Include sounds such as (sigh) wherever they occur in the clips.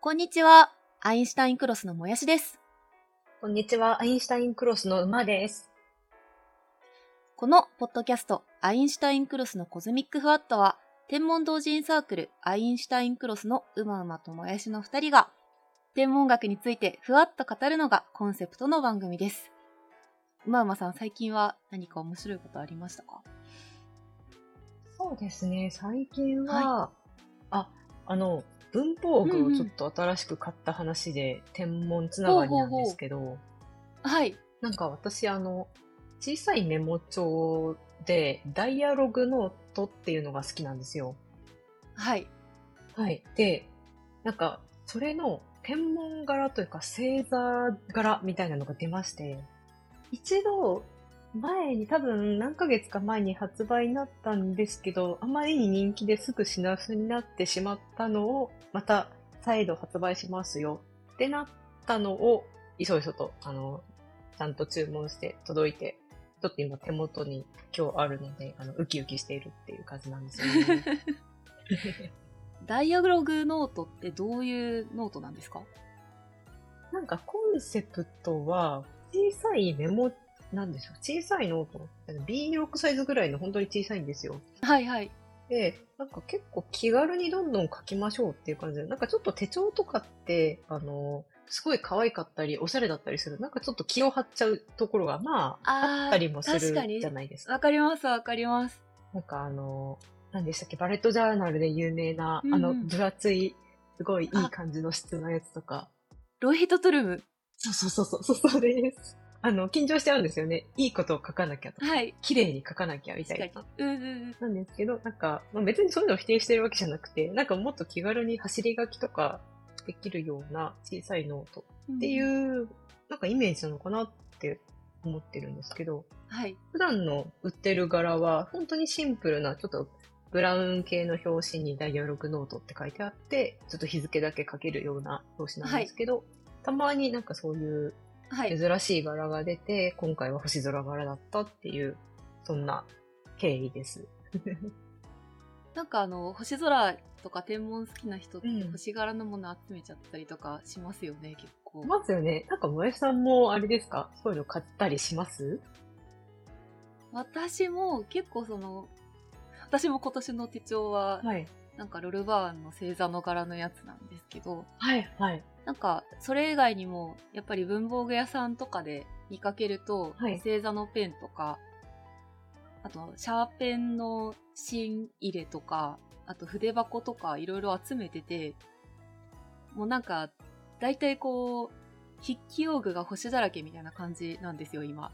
こんにちは。アインシュタインクロスのもやしです。こんにちは、アインシュタインクロスの馬です。このポッドキャスト、アインシュタインクロスのコズミックフワットは、天文同人サークル、アインシュタインクロスのうまうまともやしの二人が、天文学についてふわっと語るのがコンセプトの番組です。うまうまさん、最近は何か面白いことありましたか？そうですね、最近は、あ、あの、文房具をちょっと新しく買った話で、天文つながりなんですけど、はい。なんか私、あの、小さいメモ帳で、ダイアログノートっていうのが好きなんですよ。はい。はい。で、なんか、それの天文柄というか星座柄みたいなのが出まして、一度、前に多分何ヶ月か前に発売になったんですけど、あまりに人気ですぐ品薄になってしまったのを、また再度発売しますよってなったのを、いそいそと、あの、ちゃんと注文して届いて、ちょっと今手元に今日あるので、あの、ウキウキしているっていう感じなんですよね。(laughs) ダイアログノートってどういうノートなんですか？なんかコンセプトは、小さいメモ、なんでしょう、小さいノート、B6 サイズぐらいの本当に小さいんですよ。はいはい。で、なんか結構気軽にどんどん書きましょうっていう感じで、なんかちょっと手帳とかって、あの、すごい可愛かったり、おしゃれだったりする、なんかちょっと気を張っちゃうところが、まあ、あったりもするじゃないですか。わかりますわかります。なんかあの、何でしたっけ、バレットジャーナルで有名な、うんうんあの、分厚い、すごいいい感じの質のやつとか、ロイヘットトルム。そうそうそうそう、そうです。あの、緊張しちゃうんですよね。いいことを書かなきゃとか、はい。綺麗に書かなきゃみたいな。うんうんうん。なんですけど、なんか、まあ、別にそういうのを否定してるわけじゃなくて、なんかもっと気軽に走り書きとかできるような小さいノートっていう、なんかイメージなのかなって思ってるんですけど、はい。普段の売ってる柄は本当にシンプルな、ちょっとブラウン系の表紙にダイアログノートって書いてあって、ちょっと日付だけ書けるような表紙なんですけど、たまになんかそういうはい。珍しい柄が出て、今回は星空柄だったっていう、そんな経緯です。(laughs) なんかあの、星空とか天文好きな人ってうん星柄のもの集めちゃったりとかしますよね、結構。ますよね。なんか、萌えさんもあれですか？そういうの買ったりします？私も結構その、私も今年の手帳は、はい。なんかロルバーンの星座の柄のやつなんですけど、はい、はい。なんかそれ以外にも、やっぱり文房具屋さんとかで見かけると、はい星座のペンとか、あとシャーペンの芯入れとか、あと筆箱とかいろいろ集めてて、もうなんか、だいたいこう、筆記用具が星だらけみたいな感じなんですよ、今。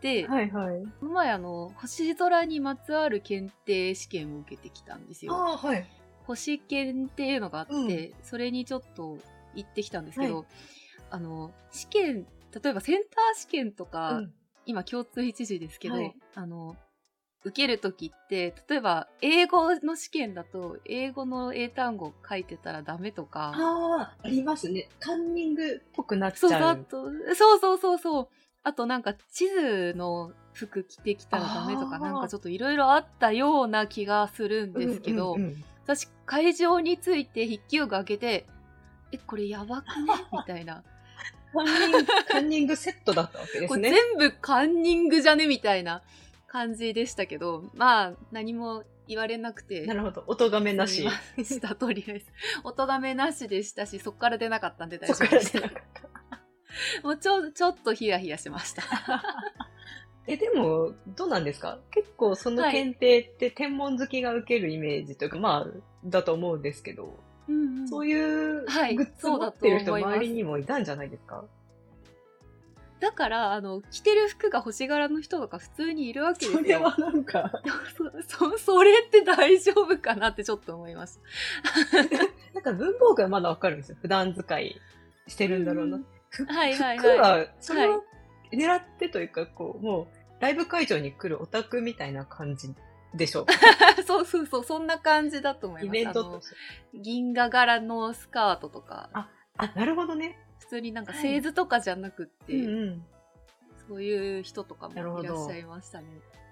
で、はい、はい。この前あの、星空にまつわる検定試験を受けてきたんですよ。ああ、はい。星検っていうのがあって、うんそれにちょっと行ってきたんですけど、はあの、試験、例えばセンター試験とか、うん今共通一時ですけど、はいあの、受けるときって、例えば英語の試験だと、英語の英単語書いてたらダメとか、ああ、ありますね。カンニングっぽくなっちそうそう、ゃう。そうそうそうそう。あとなんか地図の服着てきたらダメとか、なんかちょっといろいろあったような気がするんですけど、うんうんうん私会場について筆記用具開けて、え、これやばくね？(laughs) みたいな。カンニング、カンニングセットだったわけでこすね。れ全部カンニングじゃね？みたいな感じでしたけど、まあ何も言われなくて。なるほど。音がめなしした、とりあえず。(laughs) お咎めなしでしたし、そっから出なかったんで大そ丈夫でした。(laughs) もうちょ、ちょっとヒヤヒヤしました。え、でも、どうなんですか？結構その検定って天文好きが受けるイメージというか、まあ、だと思うんですけど、うんうんそういうはいグッズそうだと持ってる人周りにもいたんじゃないですか？だから、あの、着てる服が星柄の人とか普通にいるわけですよ。それはなんか、(laughs) そ、そ、それって大丈夫かなってちょっと思います。(laughs) なんか文房具はまだわかるんですよ。普段使いしてるんだろうな。うんふはいはいはい服は、それはを狙ってというか、こう、もう、ライブ会場に来るオタクみたいな感じでしょ？(laughs) そうそうそう、そんな感じだと思います。イベント。銀河柄のスカートとか、あ、なるほどね。普通になんかはい製図とかじゃなくって、うんうん。そういう人とかもいらっしゃいましたね。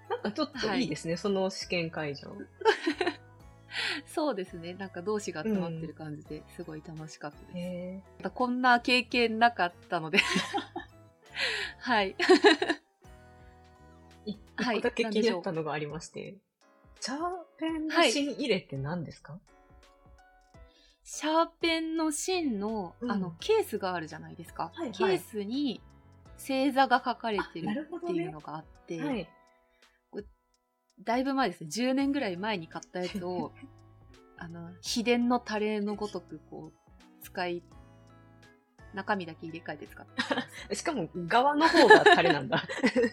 なんかちょっといいですね、その試験会場。(laughs) そうですね。なんか同志が集まってる感じですごい楽しかったです。へまたこんな経験なかったので。(laughs) はい。い (laughs) はい一個だけ気になったのがありまして、シャーペンのはい芯入れって何ですか、シャーペンの芯の、うんあの、ケースがあるじゃないですか。はいはいケースに星座が書かれてるっていうのがあって、はい。だいぶ前ですね。10年ぐらい前に買ったやつを、(laughs) あの、秘伝のタレのごとく、こう、使い、中身だけ入れ替えて使って。(laughs) しかも、側の方がタレなんだ。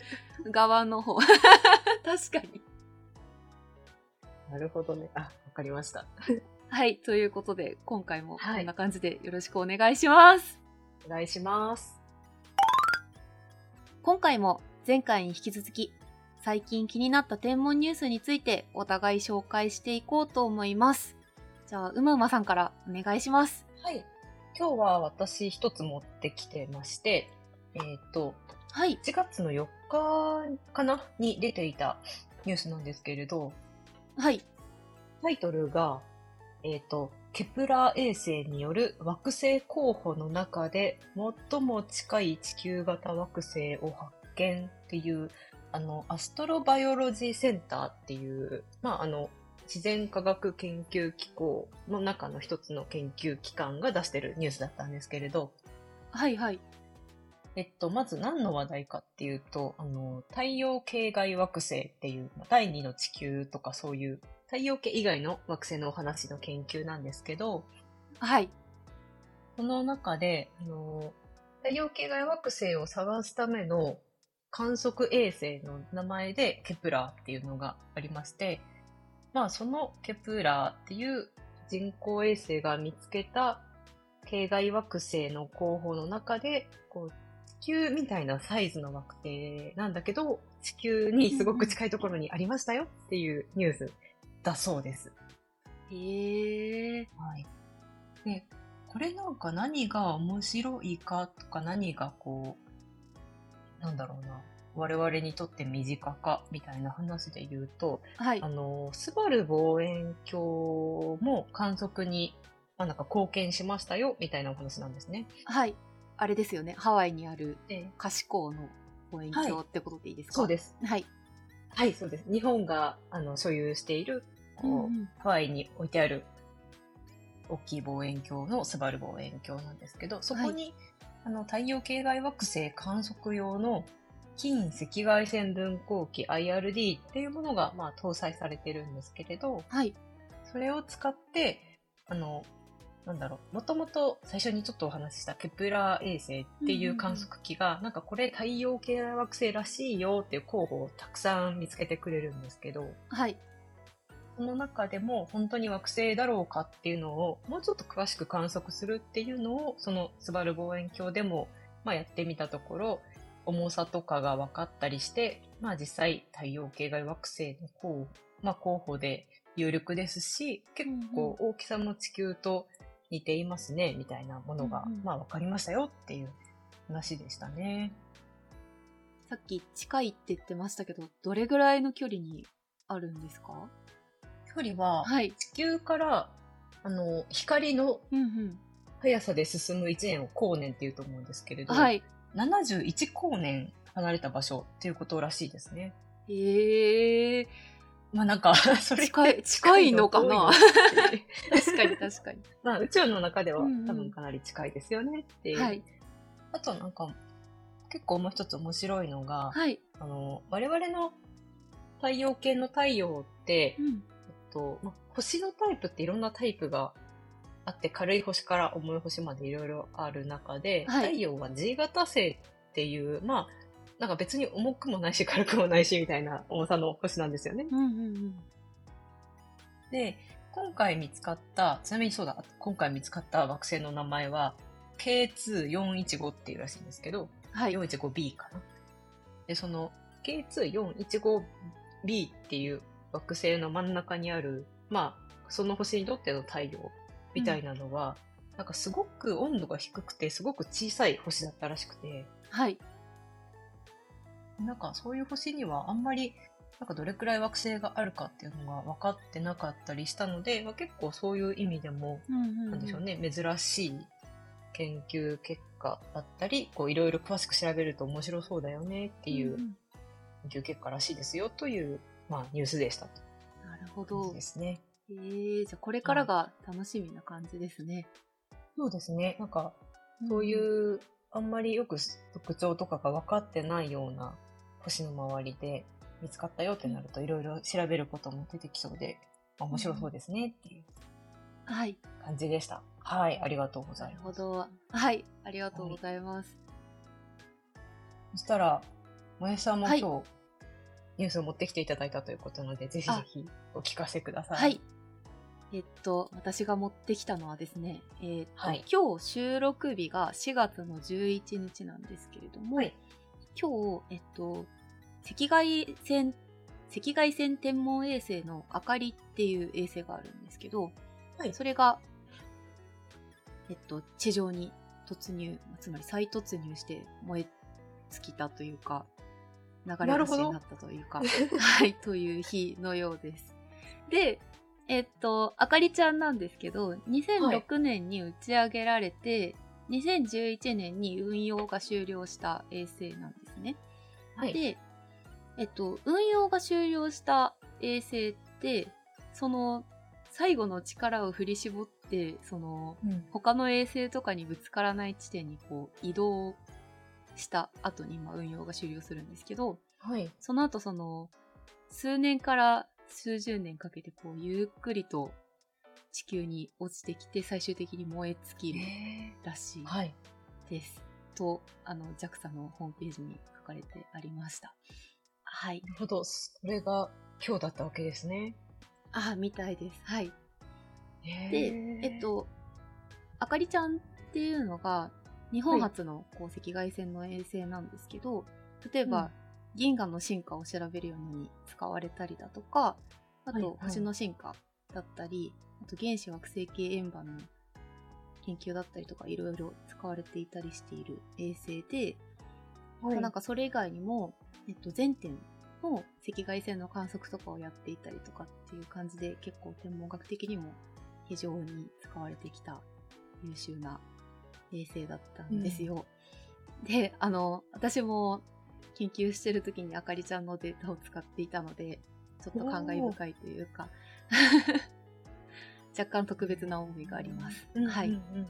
(laughs) 側の方。(laughs) 確かに。なるほどね。あ、わかりました。はい。ということで、今回もはいこんな感じでよろしくお願いします。お願いします。今回も前回に引き続き、最近気になった天文ニュースについてお互い紹介していこうと思います。じゃあ、うまうまさんからお願いします。はい。今日は私一つ持ってきてまして、えっ、と、はい。1月の4日かなに出ていたニュースなんですけれど、はい。タイトルが、えっ、と、ケプラー衛星による惑星候補の中で最も近い地球型惑星を発見っていう、あの、アストロバイオロジーセンターっていう、まあ、あの、自然科学研究機構の中の一つの研究機関が出してるニュースだったんですけれど、はいはい。えっと、まず何の話題かっていうと、あの、太陽系外惑星っていう、まあ第二の地球とかそういう太陽系以外の惑星のお話の研究なんですけど、はい。その中で、あの、太陽系外惑星を探すための観測衛星の名前でケプラーっていうのがありまして、まあそのケプラーっていう人工衛星が見つけた系外惑星の候補の中で、こう地球みたいなサイズの惑星なんだけど、地球にすごく近いところにありましたよっていうニュースだそうです。へえ。はい。で、これなんか何が面白いかとか何がこう、なんだろうな、我々にとって身近かみたいな話で言うと、はいあ。の、スバル望遠鏡も観測に、まあ、なんか貢献しましたよみたいなお話なんですね。はい。あれですよね。ハワイにあるで可視光の望遠鏡ってことでいいですか、そうです。はい。はい、そうです。日本があの所有している、こううんうんハワイに置いてある大きい望遠鏡のスバル望遠鏡なんですけど、そこに、あの太陽系外惑星観測用の近赤外線分光器 IRD っていうものが、まあ、搭載されてるんですけれど、はい。それを使って、あの、なんだろう、もともと最初にちょっとお話ししたケプラー衛星っていう観測機が、なんかこれ太陽系外惑星らしいよっていう候補をたくさん見つけてくれるんですけど、はい。その中でも本当に惑星だろうかっていうのをもうちょっと詳しく観測するっていうのをそのスバル望遠鏡でも、まあ、やってみたところ重さとかが分かったりして、まあ、実際太陽系外惑星の候,、まあ、候補で有力ですし結構大きさも地球と似ていますねみたいなものが、うんうんまあ、分かりましたよっていう話でしたね。さっき近いって言ってましたけど、どれぐらいの距離にあるんですか？距離ははい。地球からあの光の。速さで進む1年を光年っていうと思うんですけれど、はい。71光年離れた場所っていうことらしいですね。へえ。まあなんか、(laughs) それ近い、近いのかな (laughs) 確かに確かに。まあ宇宙の中ではうんうん多分かなり近いですよねっていう。はい。あとなんか、結構もう一つ面白いのが、はい。あの、我々の太陽系の太陽って、うん。えっと、まあ、星のタイプっていろんなタイプがあって、軽い星から重い星までいろいろある中で、はい太陽は G 型星っていう、まあ、なんか別に重くもないし軽くもないしみたいな重さの星なんですよね。うんうんうん。で、今回見つかった、ちなみにそうだ、今回見つかった惑星の名前は K2415 っていうらしいんですけど、はい。415b かな。で、その K2415b っていう惑星の真ん中にある、まあ、その星にとっての太陽みたいなのは、なんかすごく温度が低くて、すごく小さい星だったらしくて、はい。なんかそういう星にはあんまりなんかどれくらい惑星があるかっていうのが分かってなかったりしたので、まあ、結構そういう意味でも、でしょうね、珍しい研究結果だったり、こういろいろ詳しく調べると面白そうだよねっていんうん研究結果らしいですよという、まあ、ニュースでしたとなるほどで。すね。えー、じゃあこれからが楽しみな感じですね。そうですね。なんか、そういうう、あんまりよく特徴とかが分かってないような星の周りで見つかったよってなると、いろいろ調べることも出てきそうで、まあ面白そうですねっていうはい。感じでした。はい、ありがとうござないるます。ほど。はい。ありがとうございます。そしたら、もやしさんも今はい日、ニュースを持ってきていただいたということなので、ぜひぜひお聞かせください。はい。えっと、私が持ってきたのはですね、えっと、はい。今日収録日が4月の11日なんですけれども、はい。今日、えっと、赤外線、赤外線天文衛星のあかりっていう衛星があるんですけど、はい。それが、えっと、地上に突入、つまり再突入して燃え尽きたというか、流れ星になったというか、はい、という日のようです。で、えっと、あかりちゃんなんですけど、2006年に打ち上げられて、2011年に運用が終了した衛星なんですね。はい。で、えっと、運用が終了した衛星って、その、最後の力を振り絞って、その、うん他の衛星とかにぶつからない地点にこう移動した後に、まあ、運用が終了するんですけど、はい。その後その、数年から数十年かけてこう、ゆっくりと地球に落ちてきて、最終的に燃え尽きるえらしいーはい。です。と、あの、JAXA のホームページに書かれてありました。はい。なるほど。それが今日だったわけですね。あ、みたいです。はい。でで、えっ、と、あかりちゃんっていうのが、日本初のこう赤外線の衛星なんですけど、例えば、うん銀河の進化を調べるように使われたりだとか、あと、はいはい。星の進化だったり、あと原子惑星系円盤の研究だったりとか、いろいろ使われていたりしている衛星で、はい。まあなんかそれ以外にも、えっと、全天の赤外線の観測とかをやっていたりとかっていう感じで、結構天文学的にも非常に使われてきた優秀な衛星だったんですよ。で、あの、私も研究してる時にあかりちゃんのデータを使っていたので、ちょっと感慨深いというか、(laughs) 若干特別な思いがあります。はい。うんうんうん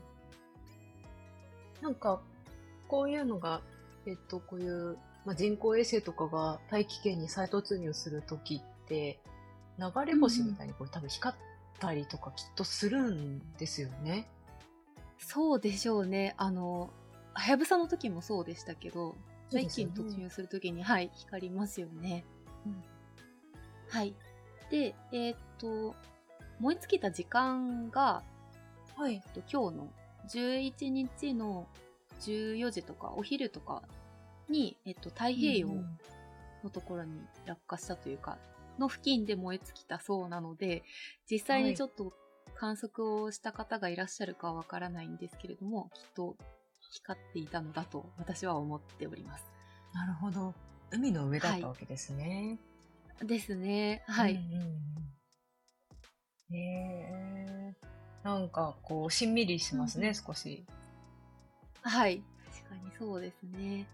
なんか、こういうのが、えっと、こういう、まあ、人工衛星とかが大気圏に再突入するときって、流れ星みたいにこれ多分光ったりとかきっとするんですよね。そうでしょうね。あの、はやぶさの時もそうでしたけど、大気に突入するときに、はい、光りますよね。うんはい。で、えーっと、燃え尽きた時間が、はい。えっと今日の11日の14時とか、お昼とかに、えっと、太平洋うんのところに落下したというか、の付近で燃え尽きたそうなので、実際にちょっと観測をした方がいらっしゃるかはわからないんですけれども、きっと光っていたのだと私は思っております。なるほど。海の上だったわけですね。ですね。はい。うんうんえ。なんか、こう、しんみりしますね、うん少し。はい。確かにそうですね。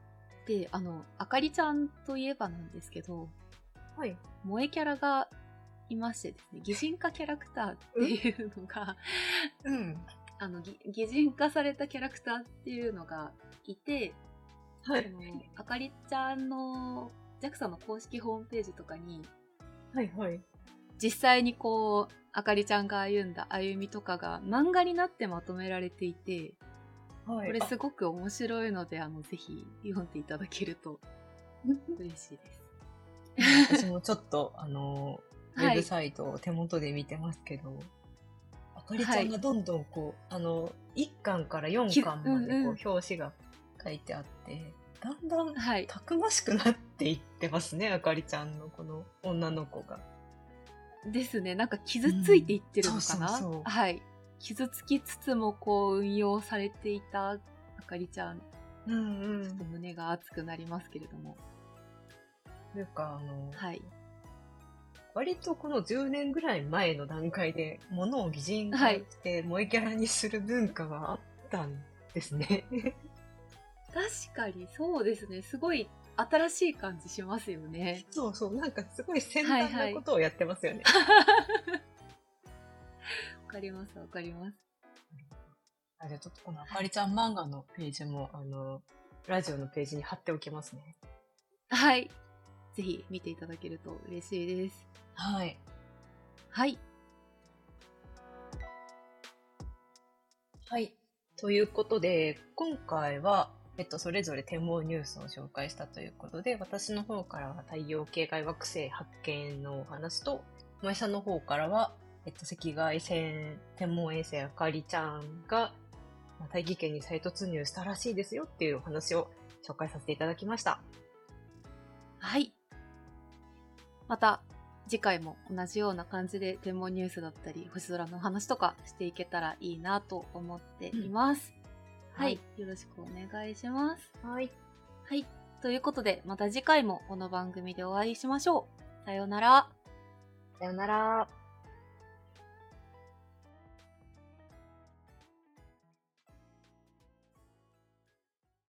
で、あの、あかりちゃんといえばなんですけど、はい。萌えキャラがいましてですね、擬人化キャラクターっていうのが、うん。あの、ぎ擬人化されたキャラクターっていうのがいて、はそ。のあかりちゃんの JAXA の公式ホームページとかに、はい、はい。実際にこう、あかりちゃんが歩んだ歩みとかが漫画になってまとめられていて、はい。これすごく面白いので、あの、ぜひ読んでいただけると嬉しいです。(laughs) 私もちょっと、あの、ウはいェブサイトを手元で見てますけど、あかりちゃんがどんどんこう、あの、1巻から4巻までこう、表紙が書いてあって、だんだんはい。たくましくなっていってますね、あかりちゃんのこの女の子が。ですね。なんか傷ついていってるのかな、うんそうそうそうはい。傷つきつつもこう運用されていたあかりちゃん、うんうんちょっと胸が熱くなりますけれども。というか、あの、はい。割とこの10年ぐらい前の段階で、物を擬人化して萌えキャラにする文化があったんですね。確かにそうですね。すごい新しい感じしますよね。そうそう、なんかすごい先端なことをやってますよね。(laughs) わ、かります、わかります。あじゃあちょっとこのあかりちゃん漫画のページも、あの、ラジオのページに貼っておきますね。はい。ぜひ見ていただけると嬉しいです。はい。はい。はい。ということで、今回は、えっと、それぞれ天文ニュースを紹介したということで、私の方からは太陽系外惑星発見のお話と、萌さんの方からは、えっと、赤外線天文衛星あかりちゃんが、大気圏に再突入したらしいですよっていうお話を紹介させていただきました。はい。また、次回も同じような感じで天文ニュースだったり、星空の話とかしていけたらいいなと思っています。うん、はい、はい、よろしくお願いします。はい。はい。ということで、また次回もこの番組でお会いしましょう。さようなら。さようなら。